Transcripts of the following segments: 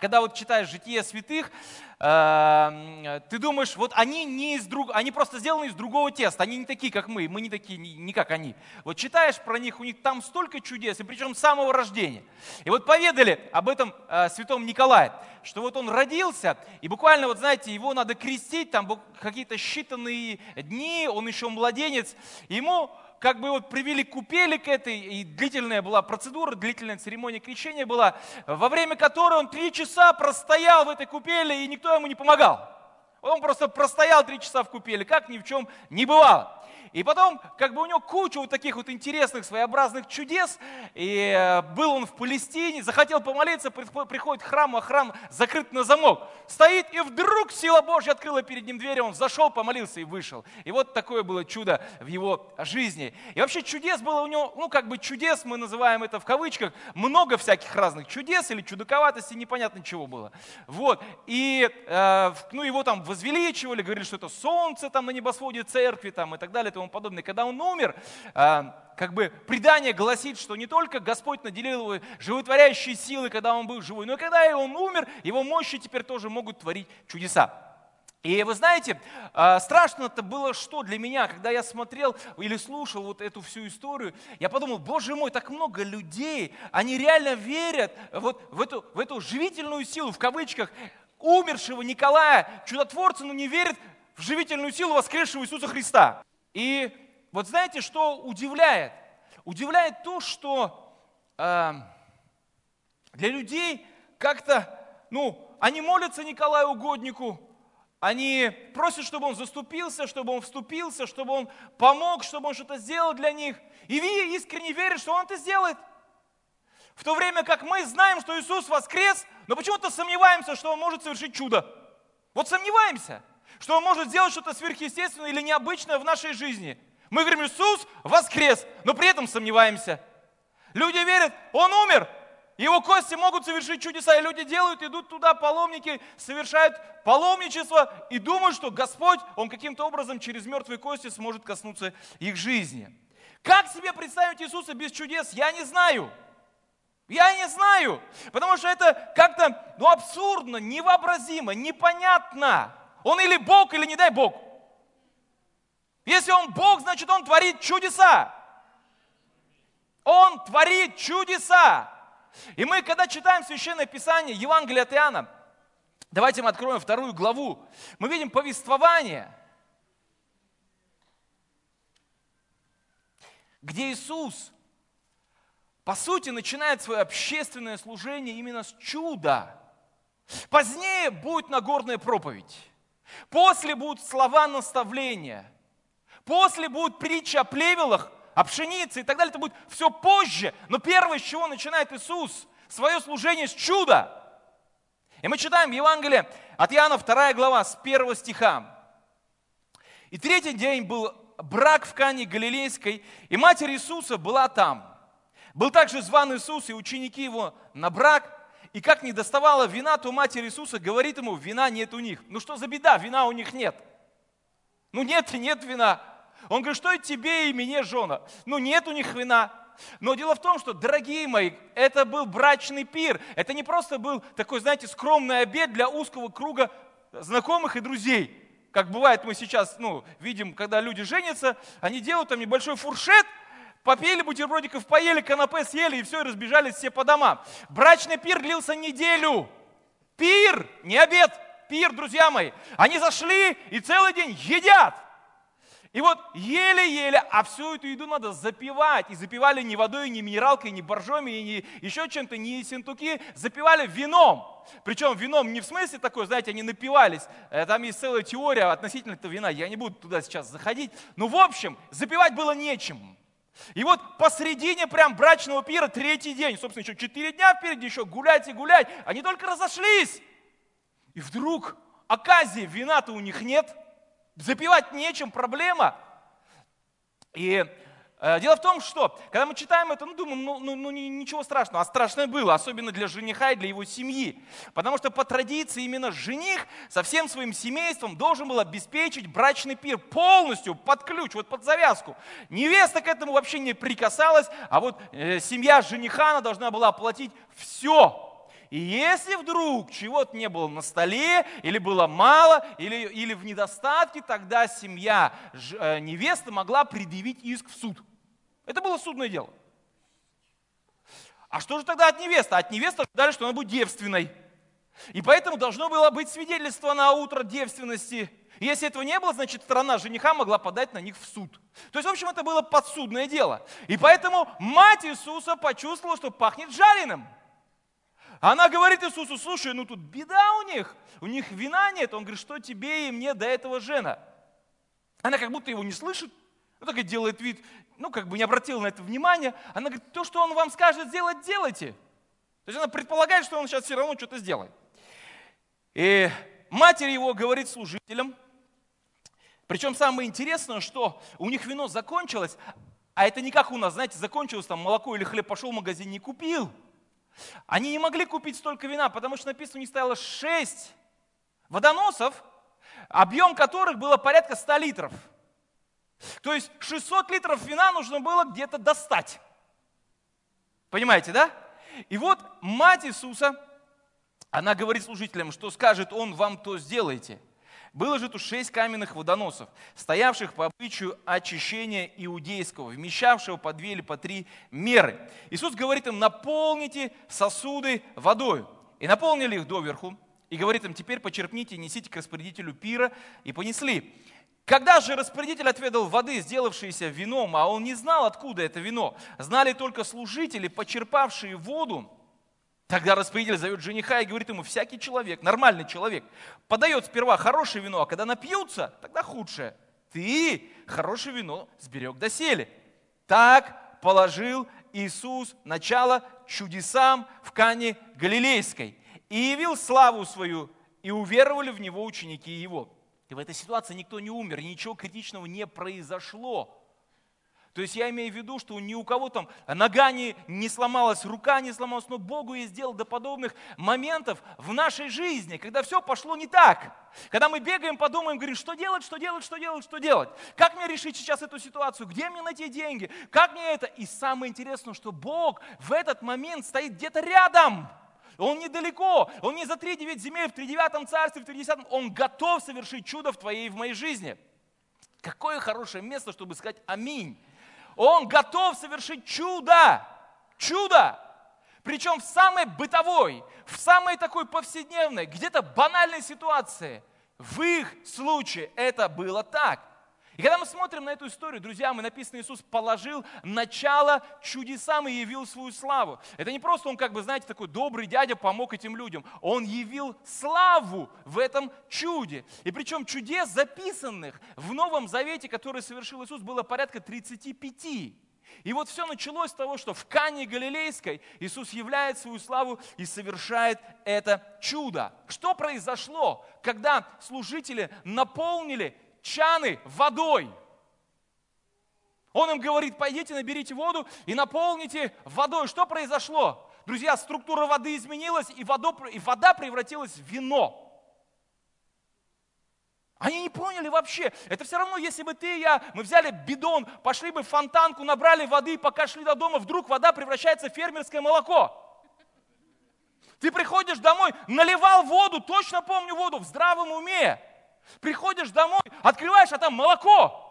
Когда вот читаешь «Житие святых», э, ты думаешь, вот они, не из друг... они просто сделаны из другого теста, они не такие, как мы, мы не такие, не как они. Вот читаешь про них, у них там столько чудес, и причем с самого рождения. И вот поведали об этом э, святом Николае, что вот он родился, и буквально, вот знаете, его надо крестить, там какие-то считанные дни, он еще младенец, ему как бы вот привели купели к этой, и длительная была процедура, длительная церемония крещения была, во время которой он три часа простоял в этой купели, и никто ему не помогал. Он просто простоял три часа в купели, как ни в чем не бывало. И потом, как бы у него куча вот таких вот интересных, своеобразных чудес. И э, был он в Палестине, захотел помолиться, приходит в храм, а храм закрыт на замок. Стоит, и вдруг сила Божья открыла перед ним дверь, он зашел, помолился и вышел. И вот такое было чудо в его жизни. И вообще чудес было у него, ну как бы чудес, мы называем это в кавычках, много всяких разных чудес или чудаковатости, непонятно чего было. Вот. И э, ну, его там возвеличивали, говорили, что это солнце там на небосводе церкви там, и так далее тому подобное. Когда он умер, а, как бы предание гласит, что не только Господь наделил его животворящей силой, когда он был живой, но и когда он умер, его мощи теперь тоже могут творить чудеса. И вы знаете, а, страшно-то было что для меня, когда я смотрел или слушал вот эту всю историю, я подумал, боже мой, так много людей, они реально верят вот в эту, в эту живительную силу, в кавычках, умершего Николая, чудотворца, но не верят в живительную силу воскресшего Иисуса Христа. И вот знаете, что удивляет? Удивляет то, что э, для людей как-то, ну, они молятся Николаю Угоднику, они просят, чтобы он заступился, чтобы он вступился, чтобы он помог, чтобы он что-то сделал для них. И искренне верят, что он это сделает. В то время как мы знаем, что Иисус воскрес, но почему-то сомневаемся, что он может совершить чудо. Вот сомневаемся что Он может сделать что-то сверхъестественное или необычное в нашей жизни. Мы говорим, Иисус воскрес, но при этом сомневаемся. Люди верят, Он умер, его кости могут совершить чудеса, и люди делают, идут туда, паломники совершают паломничество и думают, что Господь, Он каким-то образом через мертвые кости сможет коснуться их жизни. Как себе представить Иисуса без чудес, я не знаю. Я не знаю, потому что это как-то ну, абсурдно, невообразимо, непонятно. Он или Бог, или не дай Бог. Если он Бог, значит он творит чудеса. Он творит чудеса. И мы, когда читаем Священное Писание, Евангелие от Иоанна, давайте мы откроем вторую главу, мы видим повествование, где Иисус, по сути, начинает свое общественное служение именно с чуда. Позднее будет Нагорная проповедь. После будут слова наставления. После будут притчи о плевелах, о пшенице и так далее. Это будет все позже. Но первое, с чего начинает Иисус свое служение, с чуда. И мы читаем Евангелие от Иоанна, 2 глава, с 1 стиха. И третий день был брак в Кане Галилейской, и матерь Иисуса была там. Был также зван Иисус и ученики его на брак – и как не доставала вина, то матерь Иисуса говорит ему, вина нет у них. Ну что за беда, вина у них нет. Ну нет и нет вина. Он говорит, что и тебе, и мне, жена. Ну нет у них вина. Но дело в том, что, дорогие мои, это был брачный пир. Это не просто был такой, знаете, скромный обед для узкого круга знакомых и друзей. Как бывает, мы сейчас ну, видим, когда люди женятся, они делают там небольшой фуршет – Попели бутербродиков, поели, канапе съели и все, и разбежались все по домам. Брачный пир длился неделю. Пир, не обед, пир, друзья мои. Они зашли и целый день едят. И вот еле-еле, а всю эту еду надо запивать. И запивали не водой, не минералкой, не боржоми, не еще чем-то, не синтуки. Запивали вином. Причем вином не в смысле такой, знаете, они напивались. Э, там есть целая теория относительно этого вина. Я не буду туда сейчас заходить. Но в общем, запивать было нечем. И вот посредине прям брачного пира третий день, собственно, еще четыре дня впереди, еще гулять и гулять, они только разошлись. И вдруг, оказии, вина-то у них нет, запивать нечем, проблема. И дело в том, что когда мы читаем это, ну думаем, ну, ну, ну ничего страшного. А страшное было, особенно для жениха и для его семьи. Потому что по традиции именно жених со всем своим семейством должен был обеспечить брачный пир полностью, под ключ, вот под завязку. Невеста к этому вообще не прикасалась, а вот э, семья жениха, она должна была оплатить все. И если вдруг чего-то не было на столе, или было мало, или, или в недостатке, тогда семья э, невесты могла предъявить иск в суд. Это было судное дело. А что же тогда от невесты? От невесты ожидали, что она будет девственной. И поэтому должно было быть свидетельство на утро девственности. И если этого не было, значит, сторона жениха могла подать на них в суд. То есть, в общем, это было подсудное дело. И поэтому мать Иисуса почувствовала, что пахнет жареным. Она говорит Иисусу, слушай, ну тут беда у них, у них вина нет. Он говорит, что тебе и мне до этого жена? Она как будто его не слышит, ну, так и делает вид, ну, как бы не обратила на это внимания. Она говорит, то, что он вам скажет сделать, делайте. То есть она предполагает, что он сейчас все равно что-то сделает. И матерь его говорит служителям, причем самое интересное, что у них вино закончилось, а это не как у нас, знаете, закончилось там молоко или хлеб, пошел в магазин, не купил. Они не могли купить столько вина, потому что написано, у них стояло шесть водоносов, объем которых было порядка 100 литров – то есть 600 литров вина нужно было где-то достать. Понимаете, да? И вот мать Иисуса, она говорит служителям, что скажет он вам, то сделайте. Было же тут шесть каменных водоносов, стоявших по обычаю очищения иудейского, вмещавшего по две или по три меры. Иисус говорит им, наполните сосуды водой. И наполнили их доверху. И говорит им, теперь почерпните, несите к распорядителю пира. И понесли. Когда же распорядитель отведал воды, сделавшейся вином, а он не знал, откуда это вино, знали только служители, почерпавшие воду, Тогда распорядитель зовет жениха и говорит ему, всякий человек, нормальный человек, подает сперва хорошее вино, а когда напьются, тогда худшее. Ты хорошее вино сберег доселе. Так положил Иисус начало чудесам в Кане Галилейской и явил славу свою, и уверовали в него ученики его. И в этой ситуации никто не умер, ничего критичного не произошло. То есть я имею в виду, что ни у кого там нога не, не сломалась, рука не сломалась, но Богу есть дело до подобных моментов в нашей жизни, когда все пошло не так. Когда мы бегаем, подумаем, говорим, что делать, что делать, что делать, что делать. Как мне решить сейчас эту ситуацию? Где мне найти деньги? Как мне это? И самое интересное, что Бог в этот момент стоит где-то рядом. Он недалеко, он не за три девять земель в тридевятом царстве, в тридесятом. Он готов совершить чудо в твоей и в моей жизни. Какое хорошее место, чтобы сказать аминь. Он готов совершить чудо. Чудо. Причем в самой бытовой, в самой такой повседневной, где-то банальной ситуации. В их случае это было так. И когда мы смотрим на эту историю, друзья, мы написано, Иисус положил начало чудесам и явил свою славу. Это не просто он, как бы, знаете, такой добрый дядя помог этим людям. Он явил славу в этом чуде. И причем чудес, записанных в Новом Завете, который совершил Иисус, было порядка 35. И вот все началось с того, что в Кане Галилейской Иисус являет свою славу и совершает это чудо. Что произошло, когда служители наполнили чаны водой. Он им говорит, пойдите, наберите воду и наполните водой. Что произошло? Друзья, структура воды изменилась, и, водо, и вода превратилась в вино. Они не поняли вообще. Это все равно, если бы ты и я, мы взяли бидон, пошли бы в фонтанку, набрали воды, пока шли до дома, вдруг вода превращается в фермерское молоко. Ты приходишь домой, наливал воду, точно помню воду, в здравом уме. Приходишь домой, открываешь, а там молоко.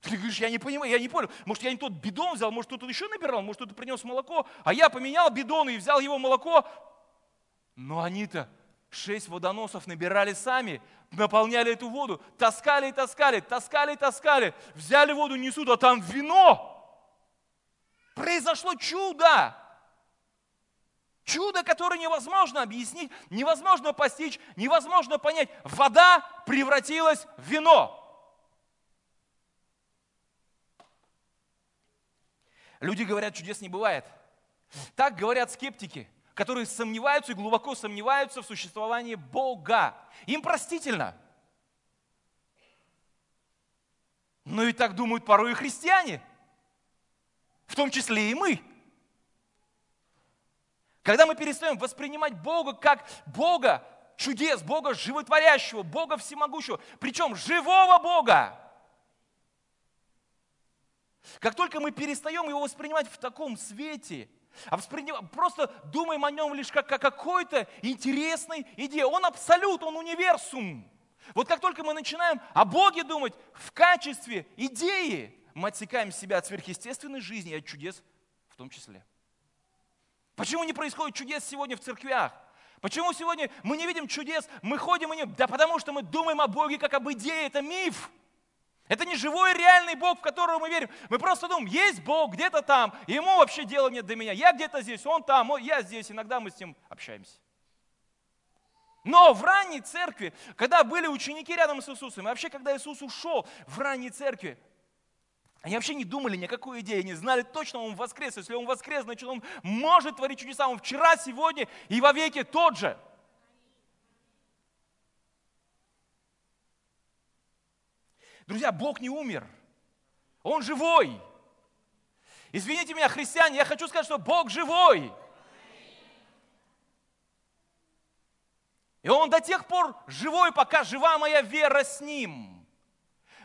Ты говоришь, я не понимаю, я не понял. Может, я не тот бидон взял, может, кто-то еще набирал, может, кто-то принес молоко, а я поменял бидон и взял его молоко. Но они-то шесть водоносов набирали сами, наполняли эту воду, таскали и таскали, таскали и таскали, взяли воду, несут, а там вино. Произошло чудо. Чудо, которое невозможно объяснить, невозможно постичь, невозможно понять. Вода превратилась в вино. Люди говорят, чудес не бывает. Так говорят скептики, которые сомневаются и глубоко сомневаются в существовании Бога. Им простительно. Но и так думают порой и христиане, в том числе и мы. Когда мы перестаем воспринимать Бога как Бога чудес, Бога животворящего, Бога всемогущего, причем живого Бога. Как только мы перестаем его воспринимать в таком свете, а восприним... просто думаем о нем лишь как о какой-то интересной идее. Он абсолют, он универсум. Вот как только мы начинаем о Боге думать в качестве идеи, мы отсекаем себя от сверхъестественной жизни и от чудес в том числе. Почему не происходит чудес сегодня в церквях? Почему сегодня мы не видим чудес, мы ходим и не... Да потому что мы думаем о Боге как об идее, это миф. Это не живой реальный Бог, в которого мы верим. Мы просто думаем, есть Бог где-то там, ему вообще дела нет до меня. Я где-то здесь, он там, я здесь. Иногда мы с ним общаемся. Но в ранней церкви, когда были ученики рядом с Иисусом, и вообще, когда Иисус ушел в ранней церкви, они вообще не думали ни о какой идее, они знали точно, он воскрес. Если он воскрес, значит, он может творить чудеса. Он вчера, сегодня и во веки тот же. Друзья, Бог не умер. Он живой. Извините меня, христиане, я хочу сказать, что Бог живой. И Он до тех пор живой, пока жива моя вера с Ним.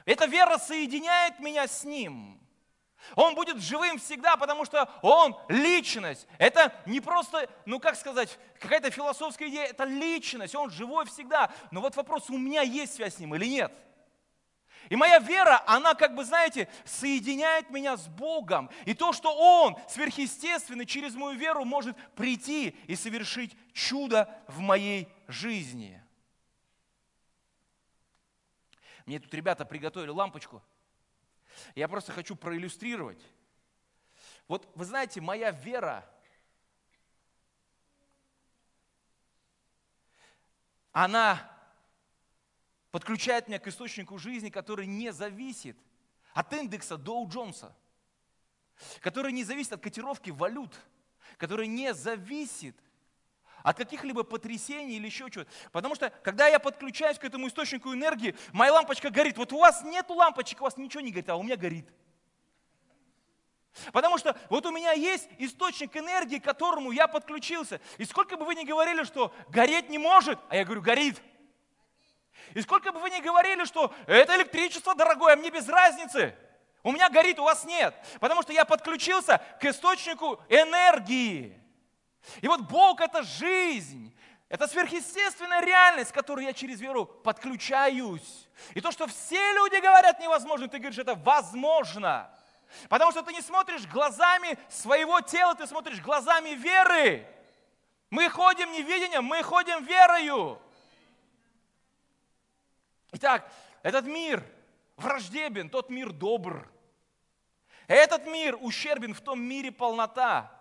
Эта вера соединяет меня с Ним. Он будет живым всегда, потому что Он личность. Это не просто, ну как сказать, какая-то философская идея, это личность. Он живой всегда. Но вот вопрос, у меня есть связь с Ним или нет? И моя вера, она как бы, знаете, соединяет меня с Богом. И то, что Он сверхъестественный через мою веру может прийти и совершить чудо в моей жизни. Мне тут ребята приготовили лампочку. Я просто хочу проиллюстрировать. Вот вы знаете, моя вера, она подключает меня к источнику жизни, который не зависит от индекса Доу Джонса, который не зависит от котировки валют, который не зависит от каких-либо потрясений или еще чего-то. Потому что, когда я подключаюсь к этому источнику энергии, моя лампочка горит. Вот у вас нету лампочек, у вас ничего не горит, а у меня горит. Потому что вот у меня есть источник энергии, к которому я подключился. И сколько бы вы ни говорили, что гореть не может, а я говорю, горит. И сколько бы вы ни говорили, что это электричество дорогое, мне без разницы. У меня горит, у вас нет. Потому что я подключился к источнику энергии. И вот Бог – это жизнь, это сверхъестественная реальность, к которой я через веру подключаюсь. И то, что все люди говорят невозможно, ты говоришь, это возможно. Потому что ты не смотришь глазами своего тела, ты смотришь глазами веры. Мы ходим не видением, мы ходим верою. Итак, этот мир враждебен, тот мир добр. Этот мир ущербен, в том мире полнота.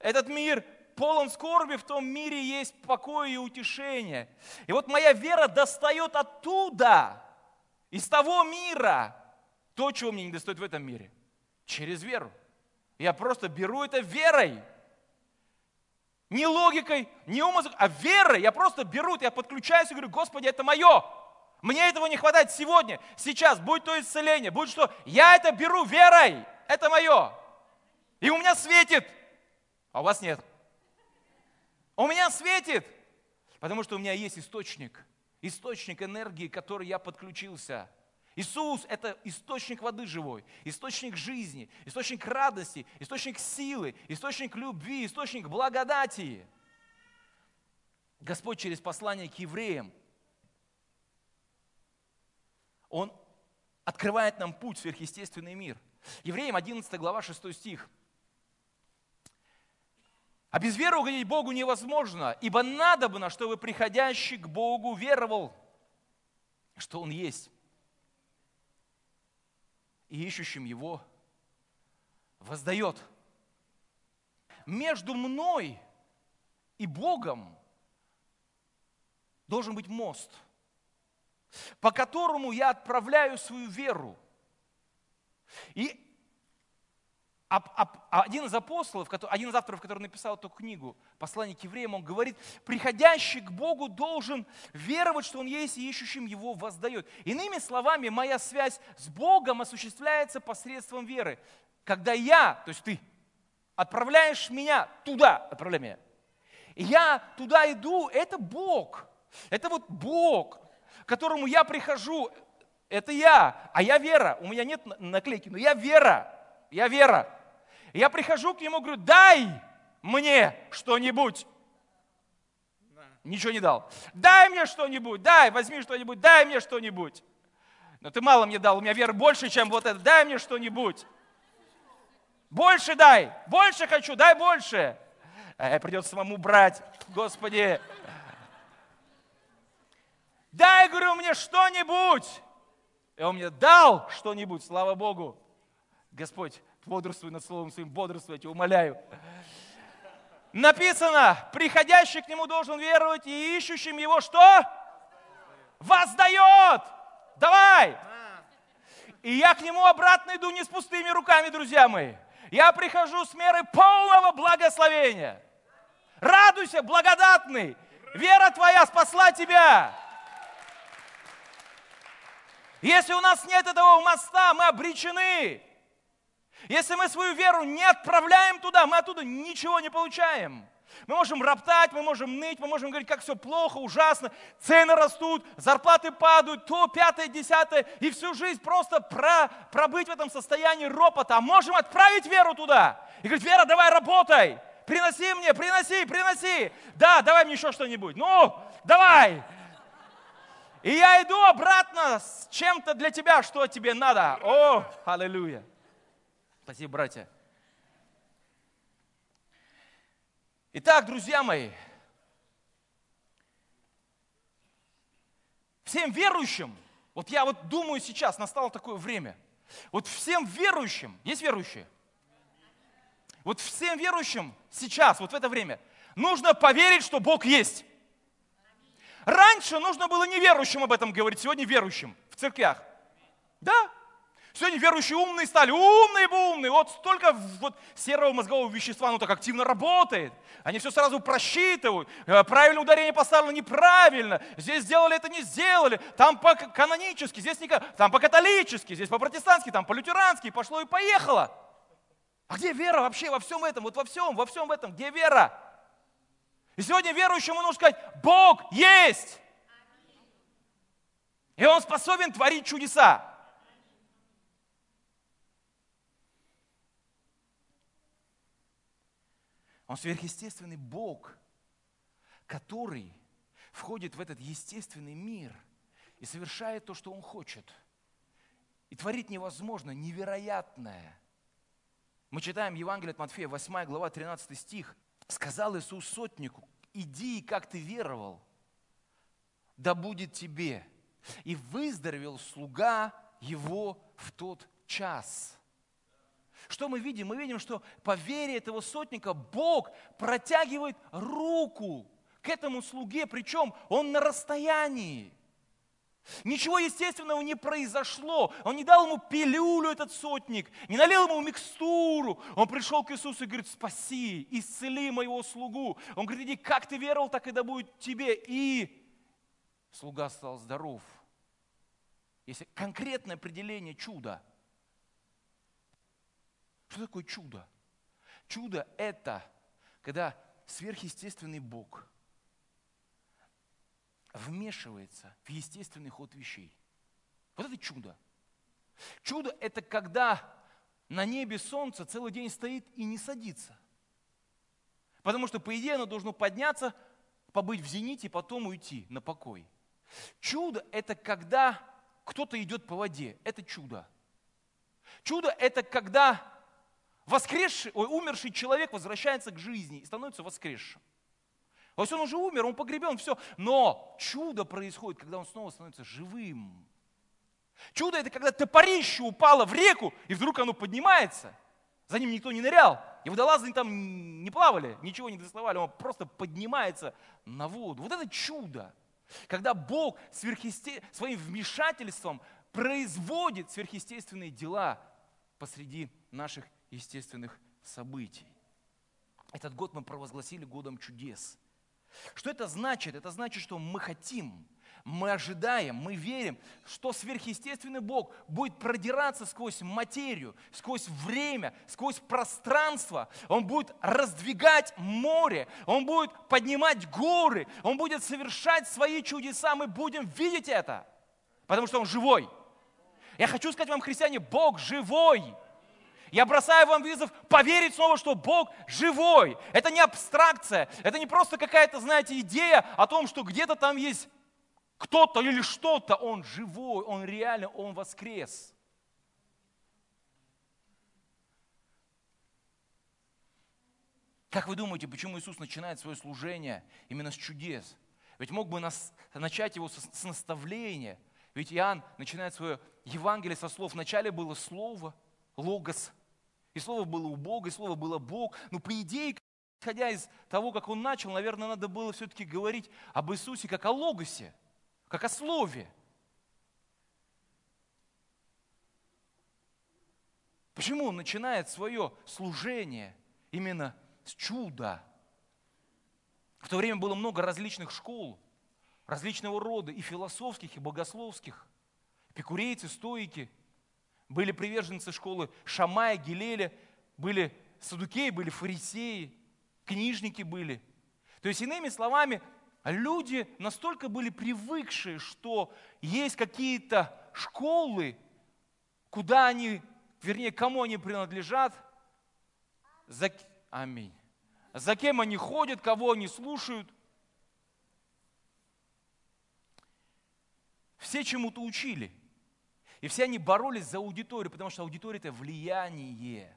Этот мир полон скорби, в том мире есть покой и утешение. И вот моя вера достает оттуда, из того мира, то, чего мне не достает в этом мире. Через веру. Я просто беру это верой. Не логикой, не умом, а верой. Я просто беру я подключаюсь и говорю, Господи, это мое. Мне этого не хватает сегодня, сейчас, будь то исцеление, будь что. Я это беру верой. Это мое. И у меня светит а у вас нет. У меня светит, потому что у меня есть источник, источник энергии, к которой я подключился. Иисус – это источник воды живой, источник жизни, источник радости, источник силы, источник любви, источник благодати. Господь через послание к евреям, Он открывает нам путь в сверхъестественный мир. Евреям 11 глава 6 стих – а без веры угодить Богу невозможно, ибо надобно, чтобы приходящий к Богу веровал, что Он есть, и ищущим Его воздает. Между мной и Богом должен быть мост, по которому я отправляю свою веру. И один из апостолов, один из авторов, который написал эту книгу, послание к евреям, он говорит, приходящий к Богу должен веровать, что Он есть и ищущим Его воздает. Иными словами, моя связь с Богом осуществляется посредством веры. Когда я, то есть ты, отправляешь меня туда, отправляй меня, и я туда иду, это Бог. Это вот Бог, к которому я прихожу, это я, а я вера. У меня нет наклейки, но я вера. Я вера. Я прихожу к нему, говорю, дай мне что-нибудь. Ничего не дал. Дай мне что-нибудь, дай, возьми что-нибудь, дай мне что-нибудь. Но ты мало мне дал, у меня веры больше, чем вот это. Дай мне что-нибудь. Больше дай, больше хочу, дай больше. А придется самому брать, Господи. Дай, говорю, мне что-нибудь. И он мне дал что-нибудь, слава Богу. Господь, бодрствуй над словом своим, бодрствуйте, умоляю. Написано, приходящий к нему должен веровать и ищущим его что? Воздает. Давай. И я к нему обратно иду не с пустыми руками, друзья мои. Я прихожу с мерой полного благословения. Радуйся, благодатный. Вера твоя спасла тебя. Если у нас нет этого моста, мы обречены. Если мы свою веру не отправляем туда, мы оттуда ничего не получаем. Мы можем роптать, мы можем ныть, мы можем говорить, как все плохо, ужасно, цены растут, зарплаты падают, то, пятое, десятое, и всю жизнь просто про, пробыть в этом состоянии ропота. А можем отправить веру туда и говорить, Вера, давай работай, приноси мне, приноси, приноси. Да, давай мне еще что-нибудь. Ну, давай. И я иду обратно с чем-то для тебя, что тебе надо. О, аллилуйя. Спасибо, братья. Итак, друзья мои, всем верующим, вот я вот думаю сейчас, настало такое время, вот всем верующим, есть верующие? Вот всем верующим сейчас, вот в это время, нужно поверить, что Бог есть. Раньше нужно было неверующим об этом говорить, сегодня верующим в церквях. Да? Сегодня верующие умные стали, умные бы умные. Вот столько вот серого мозгового вещества, ну так активно работает. Они все сразу просчитывают. Э, правильное ударение поставлено неправильно. Здесь сделали это, не сделали. Там по-канонически, здесь не там по-католически, здесь по-протестантски, там по-лютерански. Пошло и поехало. А где вера вообще во всем этом? Вот во всем, во всем этом. Где вера? И сегодня верующему нужно сказать, Бог есть. И Он способен творить чудеса. Он сверхъестественный Бог, который входит в этот естественный мир и совершает то, что Он хочет. И творит невозможно, невероятное. Мы читаем Евангелие от Матфея, 8 глава, 13 стих. Сказал Иисус сотнику, иди, как ты веровал, да будет тебе. И выздоровел слуга его в тот час. Что мы видим? Мы видим, что по вере этого сотника Бог протягивает руку к этому слуге, причем он на расстоянии. Ничего естественного не произошло. Он не дал ему пилюлю, этот сотник, не налил ему микстуру. Он пришел к Иисусу и говорит, спаси, исцели моего слугу. Он говорит, иди, как ты веровал, так и да будет тебе. И слуга стал здоров. Если конкретное определение чуда – что такое чудо? Чудо – это когда сверхъестественный Бог вмешивается в естественный ход вещей. Вот это чудо. Чудо – это когда на небе солнце целый день стоит и не садится. Потому что, по идее, оно должно подняться, побыть в зените, потом уйти на покой. Чудо – это когда кто-то идет по воде. Это чудо. Чудо – это когда воскресший, ой, умерший человек возвращается к жизни и становится воскресшим. То есть он уже умер, он погребен, все. Но чудо происходит, когда он снова становится живым. Чудо это когда топорище упало в реку, и вдруг оно поднимается. За ним никто не нырял. И водолазы там не плавали, ничего не доставали. Он просто поднимается на воду. Вот это чудо. Когда Бог сверхъесте... своим вмешательством производит сверхъестественные дела посреди наших сверхъестественных событий. Этот год мы провозгласили годом чудес. Что это значит? Это значит, что мы хотим, мы ожидаем, мы верим, что сверхъестественный Бог будет продираться сквозь материю, сквозь время, сквозь пространство. Он будет раздвигать море, Он будет поднимать горы, Он будет совершать свои чудеса. Мы будем видеть это, потому что Он живой. Я хочу сказать вам, христиане, Бог живой. Я бросаю вам вызов поверить снова, что Бог живой. Это не абстракция, это не просто какая-то, знаете, идея о том, что где-то там есть кто-то или что-то, он живой, он реально, он воскрес. Как вы думаете, почему Иисус начинает свое служение именно с чудес? Ведь мог бы нас, начать его с, с наставления. Ведь Иоанн начинает свое Евангелие со слов. Вначале было Слово, Логос. Слово было у Бога, и Слово было Бог. Но по идее, исходя из того, как он начал, наверное, надо было все-таки говорить об Иисусе как о Логосе как о слове. Почему он начинает свое служение именно с чуда? В то время было много различных школ, различного рода, и философских, и богословских. Эпикурейцы, стоики, были приверженцы школы Шамая, Гилеля, были садукеи, были фарисеи, книжники были. То есть, иными словами, люди настолько были привыкшие, что есть какие-то школы, куда они, вернее, кому они принадлежат, за, аминь, за кем они ходят, кого они слушают. Все чему-то учили. И все они боролись за аудиторию, потому что аудитория – это влияние.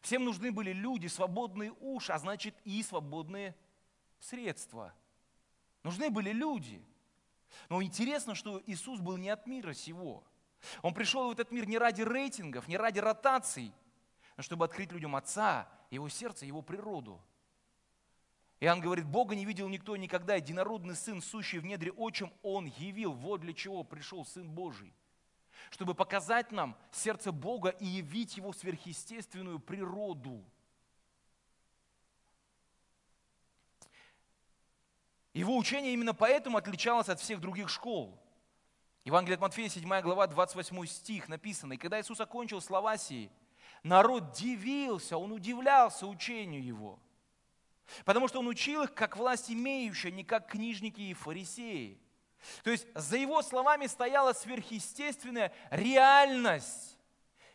Всем нужны были люди, свободные уши, а значит и свободные средства – Нужны были люди. Но интересно, что Иисус был не от мира сего. Он пришел в этот мир не ради рейтингов, не ради ротаций, но чтобы открыть людям Отца, Его сердце, Его природу. Иоанн говорит, Бога не видел никто никогда, единородный Сын, сущий в недре отчим, Он явил. Вот для чего пришел Сын Божий. Чтобы показать нам сердце Бога и явить Его сверхъестественную природу – Его учение именно поэтому отличалось от всех других школ. Евангелие от Матфея, 7 глава, 28 стих написано. «И когда Иисус окончил слова сии, народ дивился, он удивлялся учению Его, потому что Он учил их как власть имеющая, не как книжники и фарисеи». То есть за Его словами стояла сверхъестественная реальность,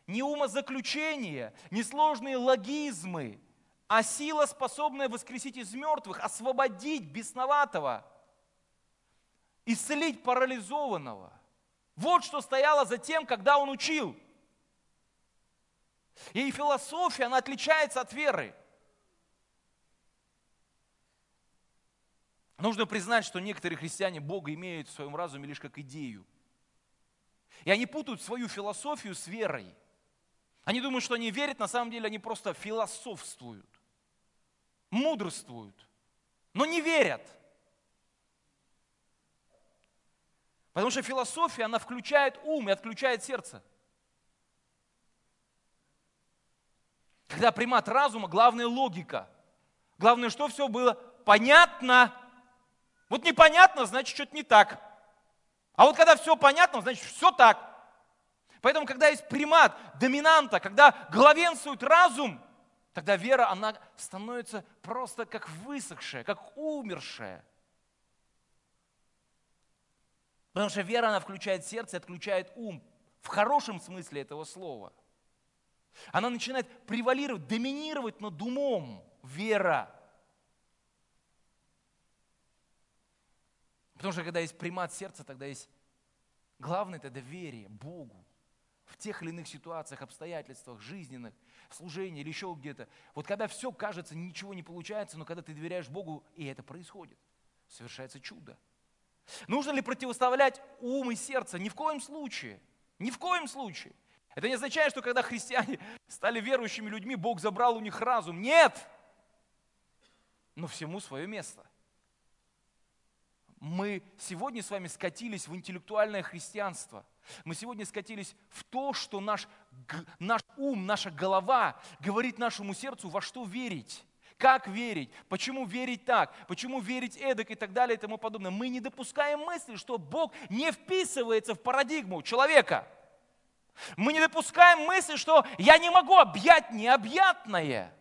не умозаключение, не сложные логизмы, а сила, способная воскресить из мертвых, освободить бесноватого, исцелить парализованного. Вот что стояло за тем, когда он учил. И философия, она отличается от веры. Нужно признать, что некоторые христиане Бога имеют в своем разуме лишь как идею. И они путают свою философию с верой. Они думают, что они верят, на самом деле они просто философствуют мудрствуют, но не верят. Потому что философия, она включает ум и отключает сердце. Когда примат разума, главная логика. Главное, что все было понятно. Вот непонятно, значит, что-то не так. А вот когда все понятно, значит, все так. Поэтому, когда есть примат, доминанта, когда главенствует разум, Тогда вера, она становится просто как высохшая, как умершая. Потому что вера, она включает сердце, отключает ум. В хорошем смысле этого слова. Она начинает превалировать, доминировать над умом. Вера. Потому что когда есть примат сердца, тогда есть главное это доверие Богу в тех или иных ситуациях, обстоятельствах, жизненных, служении или еще где-то. Вот когда все кажется, ничего не получается, но когда ты доверяешь Богу, и это происходит, совершается чудо. Нужно ли противоставлять ум и сердце? Ни в коем случае. Ни в коем случае. Это не означает, что когда христиане стали верующими людьми, Бог забрал у них разум. Нет! Но всему свое место. Мы сегодня с вами скатились в интеллектуальное христианство. Мы сегодня скатились в то, что наш, наш ум, наша голова говорит нашему сердцу, во что верить. Как верить? Почему верить так? Почему верить эдак и так далее и тому подобное? Мы не допускаем мысли, что Бог не вписывается в парадигму человека. Мы не допускаем мысли, что я не могу объять необъятное.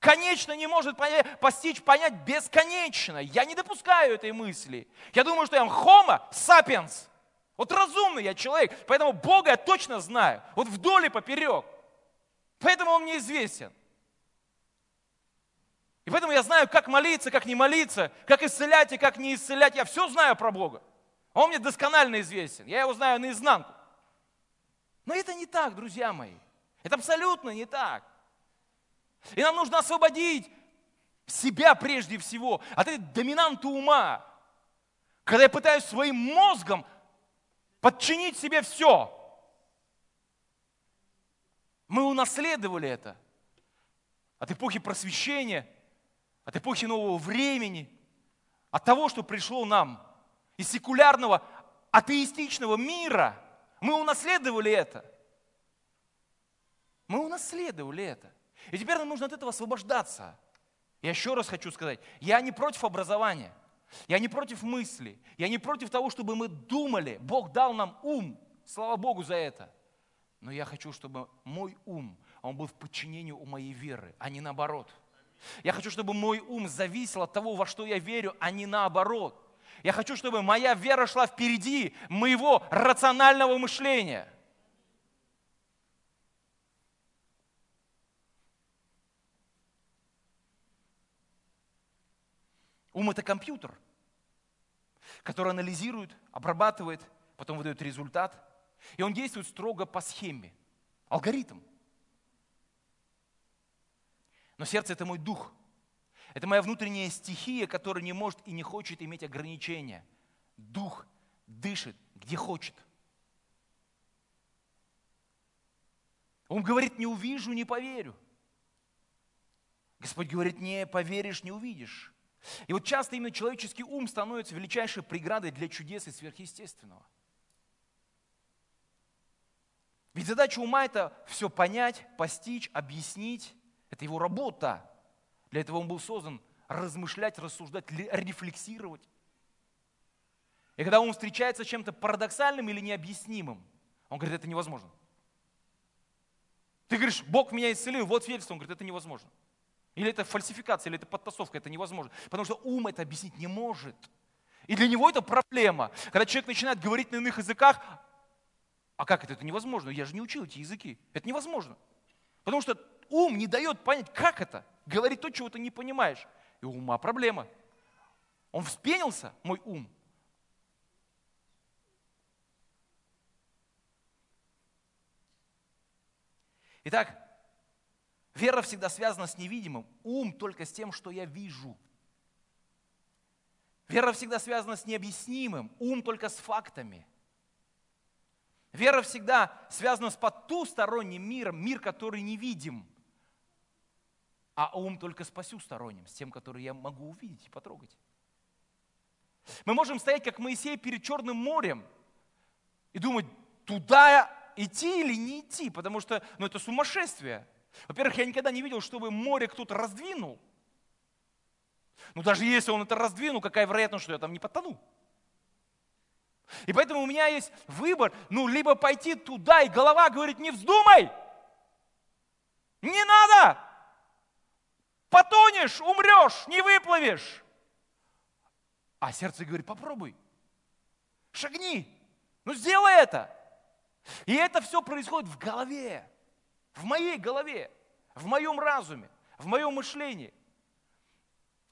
Конечно не может постичь, понять бесконечно. Я не допускаю этой мысли. Я думаю, что я homo sapiens. Вот разумный я человек, поэтому Бога я точно знаю. Вот вдоль и поперек. Поэтому Он мне известен. И поэтому я знаю, как молиться, как не молиться, как исцелять и как не исцелять. Я все знаю про Бога. Он мне досконально известен. Я его знаю наизнанку. Но это не так, друзья мои. Это абсолютно не так. И нам нужно освободить себя прежде всего от этой доминанты ума. Когда я пытаюсь своим мозгом подчинить себе все. Мы унаследовали это от эпохи просвещения, от эпохи нового времени, от того, что пришло нам из секулярного атеистичного мира. Мы унаследовали это. Мы унаследовали это. И теперь нам нужно от этого освобождаться. Я еще раз хочу сказать, я не против образования, я не против мысли, я не против того, чтобы мы думали. Бог дал нам ум, слава Богу за это. Но я хочу, чтобы мой ум, он был в подчинении у моей веры, а не наоборот. Я хочу, чтобы мой ум зависел от того, во что я верю, а не наоборот. Я хочу, чтобы моя вера шла впереди моего рационального мышления – Ум – это компьютер, который анализирует, обрабатывает, потом выдает результат. И он действует строго по схеме, алгоритм. Но сердце – это мой дух. Это моя внутренняя стихия, которая не может и не хочет иметь ограничения. Дух дышит, где хочет. Он говорит, не увижу, не поверю. Господь говорит, не поверишь, не увидишь. И вот часто именно человеческий ум становится величайшей преградой для чудес и сверхъестественного. Ведь задача ума – это все понять, постичь, объяснить. Это его работа. Для этого он был создан размышлять, рассуждать, рефлексировать. И когда он встречается с чем-то парадоксальным или необъяснимым, он говорит, это невозможно. Ты говоришь, Бог меня исцелил, вот свидетельство. Он говорит, это невозможно. Или это фальсификация, или это подтасовка, это невозможно. Потому что ум это объяснить не может. И для него это проблема. Когда человек начинает говорить на иных языках, а как это? Это невозможно. Я же не учил эти языки. Это невозможно. Потому что ум не дает понять, как это. Говорить то, чего ты не понимаешь. И у ума проблема. Он вспенился, мой ум. Итак, Вера всегда связана с невидимым, ум только с тем, что я вижу. Вера всегда связана с необъяснимым, ум только с фактами. Вера всегда связана с потусторонним миром, мир, который не видим. А ум только с посюсторонним, с тем, который я могу увидеть и потрогать. Мы можем стоять, как Моисей, перед Черным морем и думать, туда идти или не идти, потому что ну, это сумасшествие – во-первых, я никогда не видел, чтобы море кто-то раздвинул. Ну даже если он это раздвинул, какая вероятность, что я там не потону? И поэтому у меня есть выбор, ну либо пойти туда, и голова говорит, не вздумай, не надо, потонешь, умрешь, не выплывешь. А сердце говорит, попробуй, шагни, ну сделай это. И это все происходит в голове. В моей голове, в моем разуме, в моем мышлении.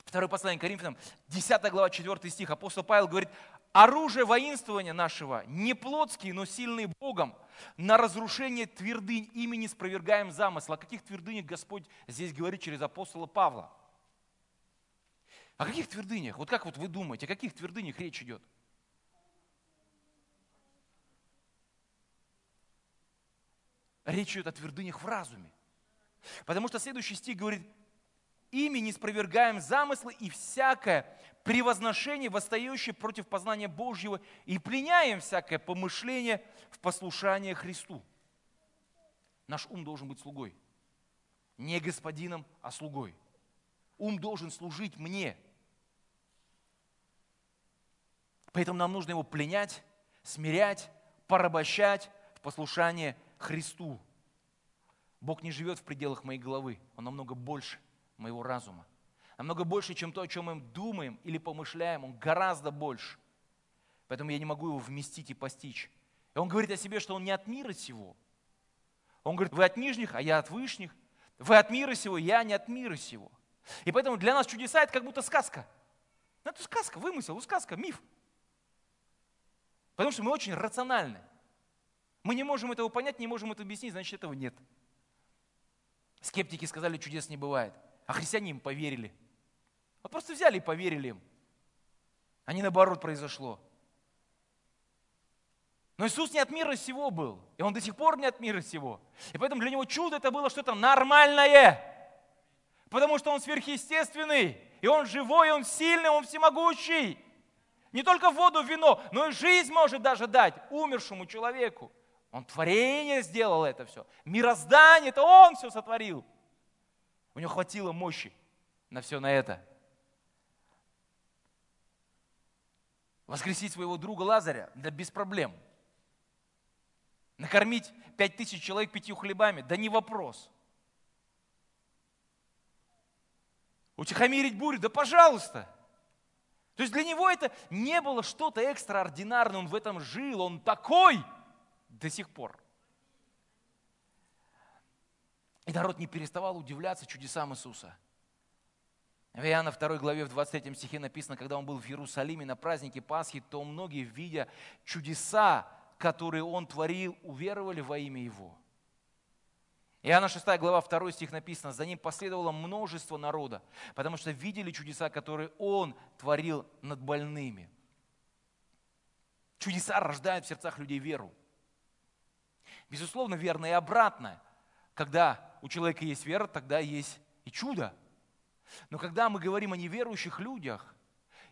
Второе послание Коринфянам, 10 глава, 4 стих. Апостол Павел говорит, оружие воинствования нашего не плотские, но сильные Богом, на разрушение твердынь имени спровергаем замысла. О каких твердынях Господь здесь говорит через апостола Павла? О каких твердынях? Вот как вот вы думаете, о каких твердынях речь идет? Речь идет о твердынях в разуме. Потому что следующий стих говорит, ими не спровергаем замыслы и всякое превозношение, восстающее против познания Божьего, и пленяем всякое помышление в послушание Христу. Наш ум должен быть слугой. Не господином, а слугой. Ум должен служить мне. Поэтому нам нужно его пленять, смирять, порабощать в послушание Христу. Бог не живет в пределах моей головы, Он намного больше моего разума. Намного больше, чем то, о чем мы думаем или помышляем. Он гораздо больше. Поэтому я не могу его вместить и постичь. И он говорит о себе, что он не от мира сего. Он говорит, вы от нижних, а я от вышних. Вы от мира сего, я не от мира сего. И поэтому для нас чудеса это как будто сказка. Ну, это сказка, вымысел, сказка, миф. Потому что мы очень рациональны. Мы не можем этого понять, не можем это объяснить, значит этого нет. Скептики сказали, чудес не бывает. А христиане им поверили. Вот просто взяли и поверили им. А не наоборот произошло. Но Иисус не от мира сего был. И Он до сих пор не от мира сего. И поэтому для Него чудо это было что-то нормальное. Потому что Он сверхъестественный. И Он живой, Он сильный, Он всемогущий. Не только воду, вино, но и жизнь может даже дать умершему человеку. Он творение сделал это все. Мироздание, это Он все сотворил. У него хватило мощи на все на это. Воскресить своего друга Лазаря, да без проблем. Накормить пять тысяч человек пятью хлебами, да не вопрос. Утихомирить бурю, да пожалуйста. То есть для него это не было что-то экстраординарное, он в этом жил, он такой до сих пор. И народ не переставал удивляться чудесам Иисуса. В Иоанна 2 главе в 23 стихе написано, когда он был в Иерусалиме на празднике Пасхи, то многие, видя чудеса, которые он творил, уверовали во имя его. Иоанна 6 глава 2 стих написано, за ним последовало множество народа, потому что видели чудеса, которые он творил над больными. Чудеса рождают в сердцах людей веру. Безусловно, верно и обратно. Когда у человека есть вера, тогда есть и чудо. Но когда мы говорим о неверующих людях,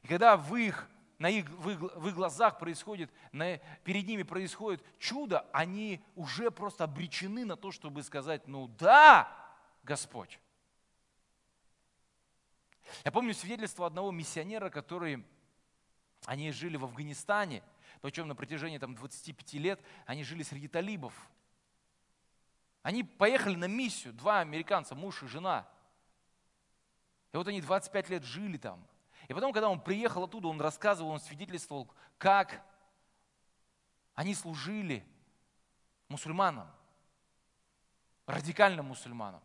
и когда в их, на их, в, их, в их глазах происходит, на, перед ними происходит чудо, они уже просто обречены на то, чтобы сказать, ну да, Господь. Я помню свидетельство одного миссионера, который, они жили в Афганистане, причем на протяжении там, 25 лет они жили среди талибов. Они поехали на миссию, два американца, муж и жена. И вот они 25 лет жили там. И потом, когда он приехал оттуда, он рассказывал, он свидетельствовал, как они служили мусульманам, радикальным мусульманам.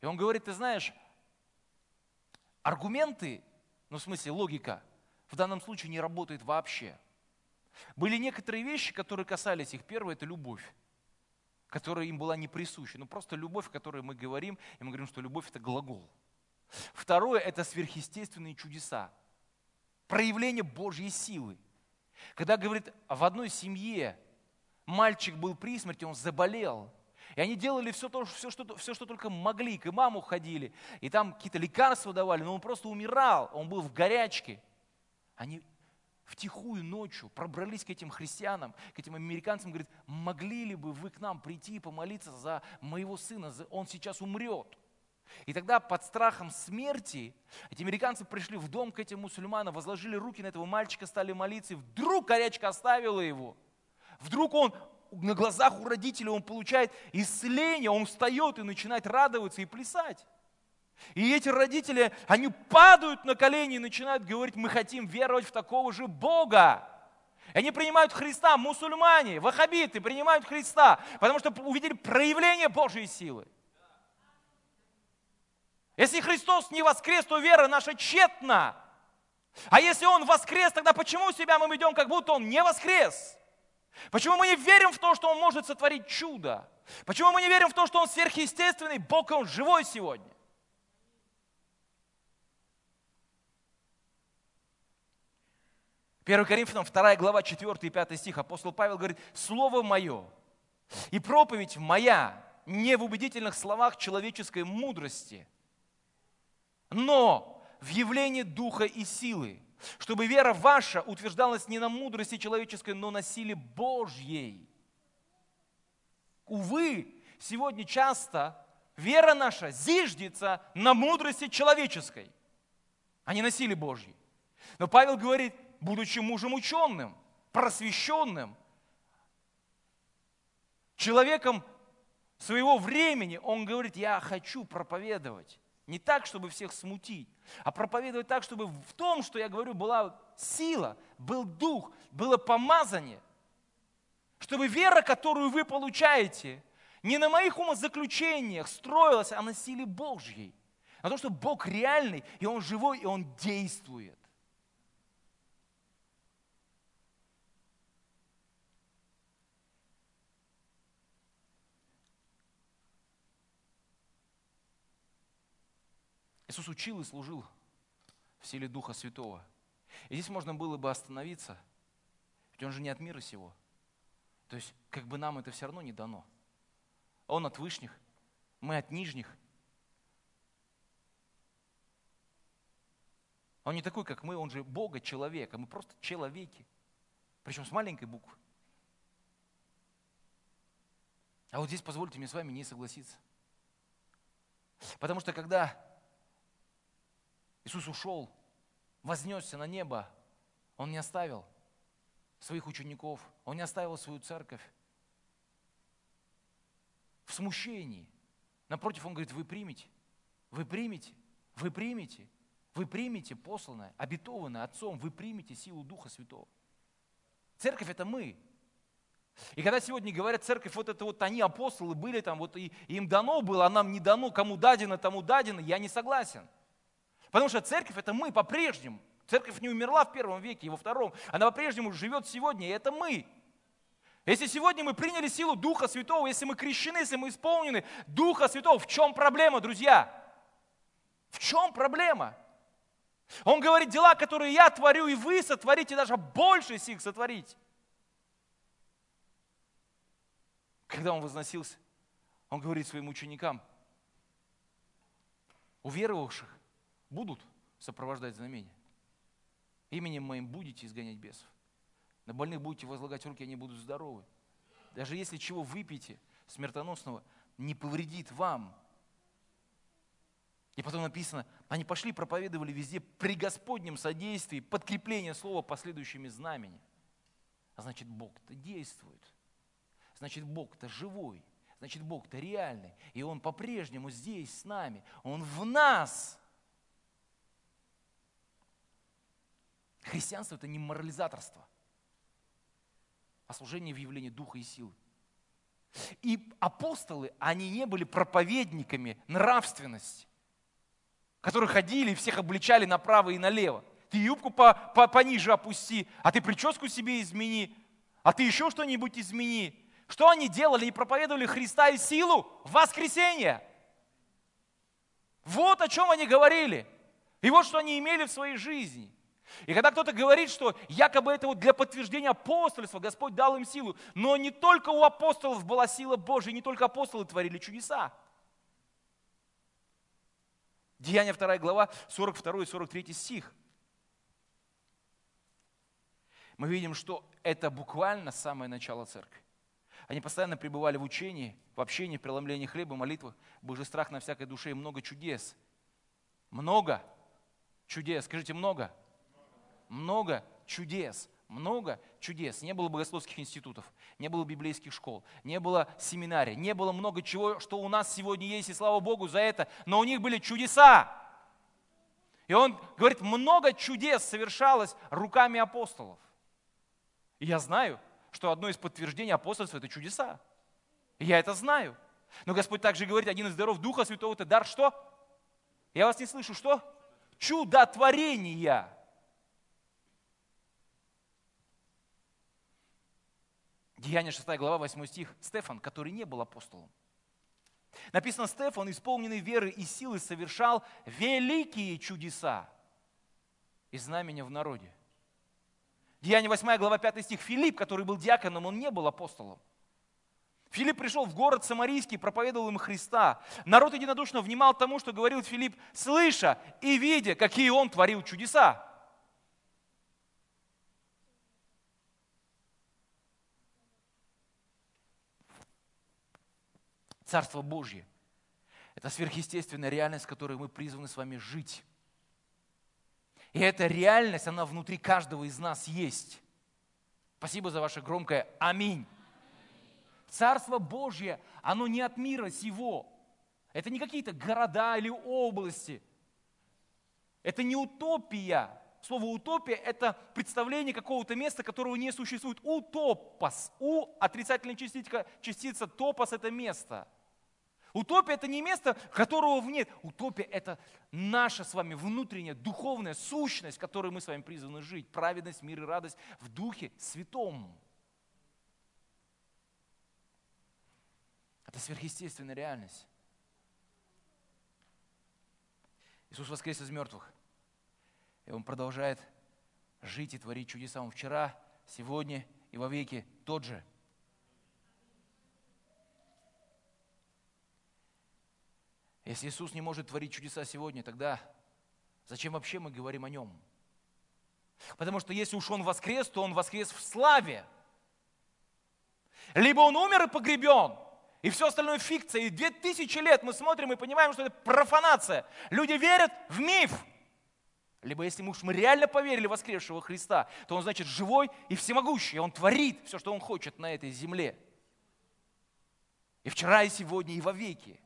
И он говорит, ты знаешь, аргументы, ну в смысле логика, в данном случае не работает вообще. Были некоторые вещи, которые касались их. Первое – это любовь которая им была не присуща. Ну просто любовь, о которой мы говорим, и мы говорим, что любовь это глагол. Второе это сверхъестественные чудеса. Проявление Божьей силы. Когда говорит, в одной семье мальчик был при смерти, он заболел. И они делали все, то, все, что, все, что только могли, к имаму ходили, и там какие-то лекарства давали, но он просто умирал, он был в горячке. Они втихую ночью пробрались к этим христианам, к этим американцам, говорит, могли ли бы вы к нам прийти и помолиться за моего сына, он сейчас умрет. И тогда под страхом смерти эти американцы пришли в дом к этим мусульманам, возложили руки на этого мальчика, стали молиться, и вдруг горячка оставила его. Вдруг он на глазах у родителей, он получает исцеление, он встает и начинает радоваться и плясать. И эти родители, они падают на колени и начинают говорить, мы хотим веровать в такого же Бога. И они принимают Христа, мусульмане, вахабиты принимают Христа, потому что увидели проявление Божьей силы. Если Христос не воскрес, то вера наша тщетна. А если Он воскрес, тогда почему себя мы ведем, как будто Он не воскрес? Почему мы не верим в то, что Он может сотворить чудо? Почему мы не верим в то, что Он сверхъестественный Бог, Он живой сегодня? 1 Коринфянам 2 глава 4 и 5 стих апостол Павел говорит, «Слово мое и проповедь моя не в убедительных словах человеческой мудрости, но в явлении духа и силы, чтобы вера ваша утверждалась не на мудрости человеческой, но на силе Божьей. Увы, сегодня часто вера наша зиждется на мудрости человеческой, а не на силе Божьей. Но Павел говорит, будучи мужем ученым, просвещенным, человеком своего времени, он говорит, я хочу проповедовать. Не так, чтобы всех смутить, а проповедовать так, чтобы в том, что я говорю, была сила, был дух, было помазание. Чтобы вера, которую вы получаете, не на моих умозаключениях строилась, а на силе Божьей. На том, что Бог реальный, и Он живой, и Он действует. Иисус учил и служил в силе Духа Святого. И здесь можно было бы остановиться, ведь Он же не от мира сего. То есть, как бы нам это все равно не дано. Он от вышних, мы от нижних. Он не такой, как мы, он же Бога, человек, а мы просто человеки. Причем с маленькой буквы. А вот здесь позвольте мне с вами не согласиться. Потому что когда Иисус ушел, вознесся на небо. Он не оставил своих учеников, Он не оставил свою церковь в смущении. Напротив, Он говорит, вы примете, вы примете, вы примете, вы примете посланное, обетованное Отцом, вы примете силу Духа Святого. Церковь – это мы. И когда сегодня говорят, церковь, вот это вот они, апостолы, были там, вот и им дано было, а нам не дано, кому дадено, тому дадено, я не согласен – Потому что церковь это мы по-прежнему. Церковь не умерла в первом веке и во втором. Она по-прежнему живет сегодня, и это мы. Если сегодня мы приняли силу Духа Святого, если мы крещены, если мы исполнены Духа Святого, в чем проблема, друзья? В чем проблема? Он говорит, дела, которые я творю, и вы сотворите, даже больше сих сотворить. Когда он возносился, он говорит своим ученикам, уверовавших, будут сопровождать знамения. Именем моим будете изгонять бесов. На больных будете возлагать руки, они будут здоровы. Даже если чего выпьете смертоносного, не повредит вам. И потом написано, они пошли, проповедовали везде при Господнем содействии, подкрепление слова последующими знамениями. А значит, Бог-то действует. Значит, Бог-то живой. Значит, Бог-то реальный. И Он по-прежнему здесь с нами. Он в нас. Христианство – это не морализаторство, а служение в явлении Духа и силы. И апостолы, они не были проповедниками нравственности, которые ходили и всех обличали направо и налево. Ты юбку по, по, пониже опусти, а ты прическу себе измени, а ты еще что-нибудь измени. Что они делали и проповедовали Христа и силу воскресения. Вот о чем они говорили. И вот что они имели в своей жизни – и когда кто-то говорит, что якобы это вот для подтверждения апостольства, Господь дал им силу, но не только у апостолов была сила Божия, не только апостолы творили чудеса. Деяние 2 глава, 42 и 43 стих. Мы видим, что это буквально самое начало церкви. Они постоянно пребывали в учении, в общении, в преломлении хлеба, молитвах, Божий страх на всякой душе и много чудес. Много чудес. Скажите, много много чудес, много чудес. Не было богословских институтов, не было библейских школ, не было семинарий, не было много чего, что у нас сегодня есть, и слава Богу за это, но у них были чудеса. И он говорит, много чудес совершалось руками апостолов. И я знаю, что одно из подтверждений апостольства – это чудеса. И я это знаю. Но Господь также говорит, один из даров Духа Святого – это дар что? Я вас не слышу, что? Чудотворения. Деяние 6 глава, 8 стих. Стефан, который не был апостолом. Написано, Стефан, исполненный веры и силы, совершал великие чудеса и знамения в народе. Деяние 8 глава 5 стих. Филипп, который был диаконом, он не был апостолом. Филипп пришел в город Самарийский, проповедовал им Христа. Народ единодушно внимал тому, что говорил Филипп, слыша и видя, какие он творил чудеса. Царство Божье – это сверхъестественная реальность, в которой мы призваны с вами жить. И эта реальность, она внутри каждого из нас есть. Спасибо за ваше громкое «Аминь». Царство Божье, оно не от мира сего. Это не какие-то города или области. Это не утопия. Слово утопия – это представление какого-то места, которого не существует. Утопос. У – отрицательная частица, частица топос – это место. Утопия – это не место, которого нет. Утопия – это наша с вами внутренняя духовная сущность, которой мы с вами призваны жить. Праведность, мир и радость в Духе Святом. Это сверхъестественная реальность. Иисус воскрес из мертвых. И Он продолжает жить и творить чудеса. Он вчера, сегодня и во веки тот же. Если Иисус не может творить чудеса сегодня, тогда зачем вообще мы говорим о Нем? Потому что если уж Он воскрес, то Он воскрес в славе. Либо Он умер и погребен – и все остальное фикция. И две тысячи лет мы смотрим и понимаем, что это профанация. Люди верят в миф. Либо если мы уж мы реально поверили в воскресшего Христа, то Он значит живой и всемогущий. Он творит все, что Он хочет на этой земле. И вчера, и сегодня, и во веки.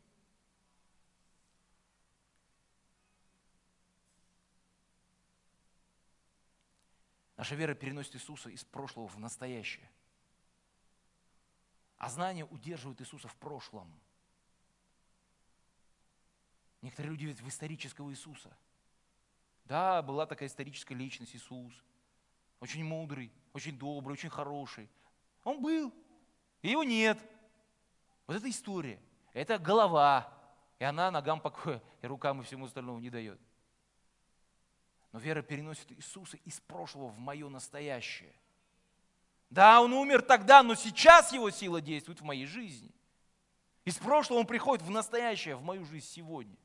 Наша вера переносит Иисуса из прошлого в настоящее. А знание удерживает Иисуса в прошлом. Некоторые люди видят в исторического Иисуса. Да, была такая историческая личность Иисус. Очень мудрый, очень добрый, очень хороший. Он был, и его нет. Вот это история. Это голова. И она ногам покоя, и рукам, и всему остальному не дает. Но вера переносит Иисуса из прошлого в мое настоящее – да, он умер тогда, но сейчас его сила действует в моей жизни. Из прошлого он приходит в настоящее, в мою жизнь сегодня.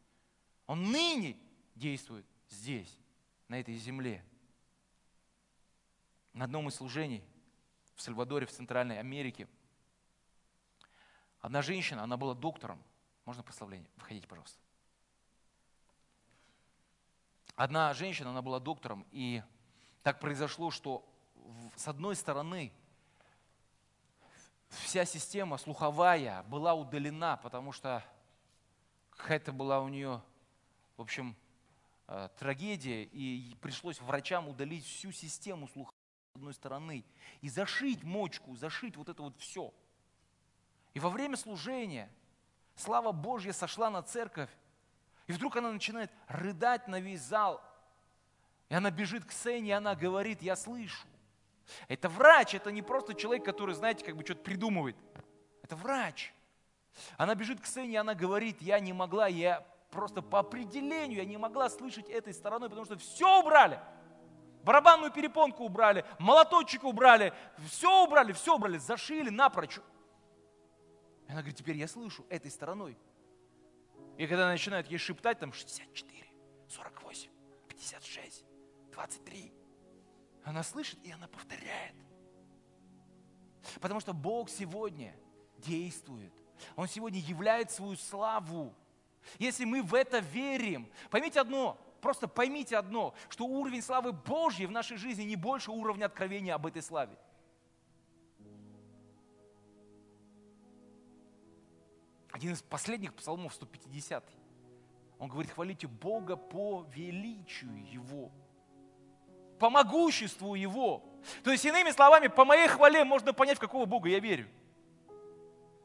Он ныне действует здесь, на этой земле. На одном из служений в Сальвадоре, в Центральной Америке, одна женщина, она была доктором. Можно прославление? Выходите, пожалуйста. Одна женщина, она была доктором, и так произошло, что с одной стороны, вся система слуховая была удалена, потому что какая-то была у нее, в общем, э, трагедия, и пришлось врачам удалить всю систему слуха с одной стороны и зашить мочку, зашить вот это вот все. И во время служения слава Божья сошла на церковь, и вдруг она начинает рыдать на весь зал. И она бежит к сцене, и она говорит, я слышу. Это врач, это не просто человек, который, знаете, как бы что-то придумывает. Это врач. Она бежит к сцене, и она говорит, я не могла, я просто по определению, я не могла слышать этой стороной, потому что все убрали. Барабанную перепонку убрали, молоточек убрали, все убрали, все убрали, зашили напрочь. И она говорит, теперь я слышу этой стороной. И когда она начинает ей шептать, там 64, 48, 56, 23, она слышит, и она повторяет. Потому что Бог сегодня действует. Он сегодня являет свою славу. Если мы в это верим, поймите одно, просто поймите одно, что уровень славы Божьей в нашей жизни не больше уровня откровения об этой славе. Один из последних псалмов, 150 он говорит, хвалите Бога по величию Его по могуществу Его. То есть, иными словами, по моей хвале можно понять, в какого Бога я верю.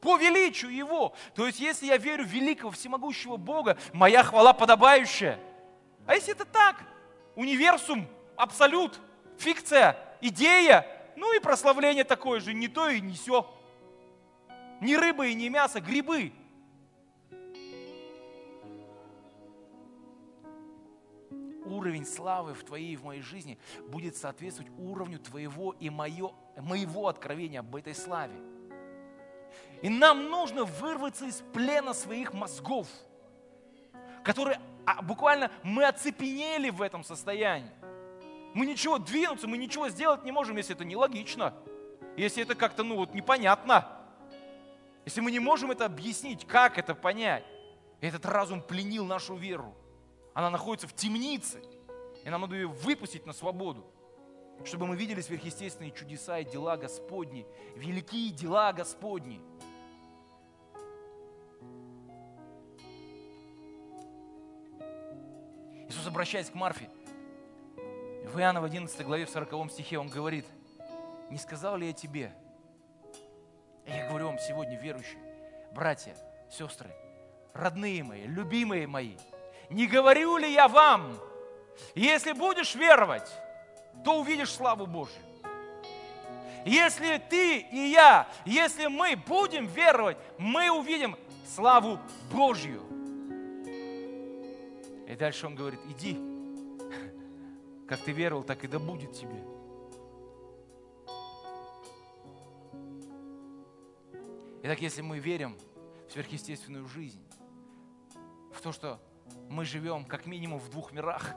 По величию Его. То есть, если я верю в великого, всемогущего Бога, моя хвала подобающая. А если это так? Универсум, абсолют, фикция, идея, ну и прославление такое же, не то и не все. Не рыба и не мясо, грибы – уровень славы в твоей и в моей жизни будет соответствовать уровню твоего и мое, моего откровения об этой славе. И нам нужно вырваться из плена своих мозгов, которые а, буквально мы оцепенели в этом состоянии. Мы ничего двинуться, мы ничего сделать не можем, если это нелогично, если это как-то, ну вот, непонятно. Если мы не можем это объяснить, как это понять. Этот разум пленил нашу веру. Она находится в темнице. И нам надо ее выпустить на свободу, чтобы мы видели сверхъестественные чудеса и дела Господни, великие дела Господни. Иисус, обращаясь к Марфе, в Иоанна в 11 главе, в 40 стихе, Он говорит, не сказал ли я тебе? Я говорю вам сегодня, верующие, братья, сестры, родные мои, любимые мои, не говорю ли я вам, если будешь веровать, то увидишь славу Божью. Если ты и я, если мы будем веровать, мы увидим славу Божью. И дальше он говорит, иди, как ты веровал, так и да будет тебе. Итак, если мы верим в сверхъестественную жизнь, в то, что мы живем как минимум в двух мирах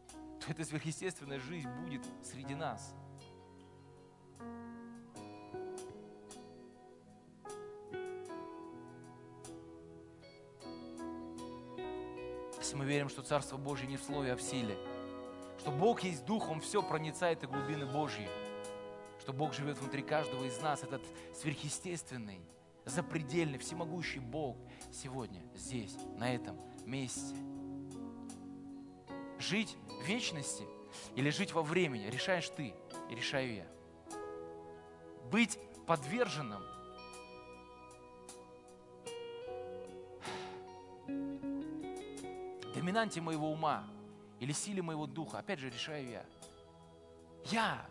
– то эта сверхъестественная жизнь будет среди нас. Если мы верим, что Царство Божье не в слове, а в силе, что Бог есть Дух, Он все проницает и глубины Божьи, что Бог живет внутри каждого из нас, этот сверхъестественный, запредельный, всемогущий Бог сегодня, здесь, на этом месте – жить в вечности или жить во времени, решаешь ты и решаю я. Быть подверженным доминанте моего ума или силе моего духа, опять же, решаю я. Я,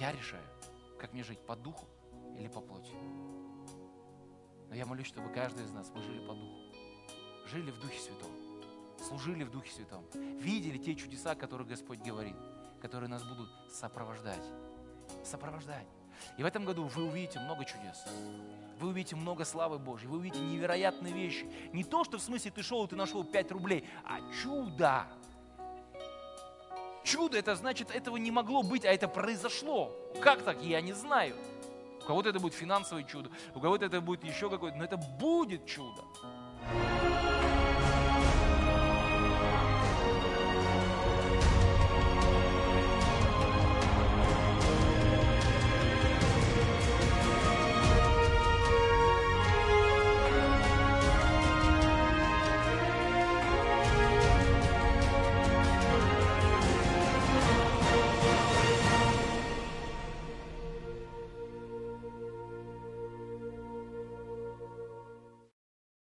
я решаю, как мне жить, по духу или по плоти. Но я молюсь, чтобы каждый из нас мы жили по духу, жили в Духе Святом служили в Духе Святом, видели те чудеса, которые Господь говорит, которые нас будут сопровождать. Сопровождать. И в этом году вы увидите много чудес. Вы увидите много славы Божьей, вы увидите невероятные вещи. Не то, что в смысле ты шел и ты нашел 5 рублей, а чудо. Чудо, это значит, этого не могло быть, а это произошло. Как так, я не знаю. У кого-то это будет финансовое чудо, у кого-то это будет еще какое-то, но это будет чудо.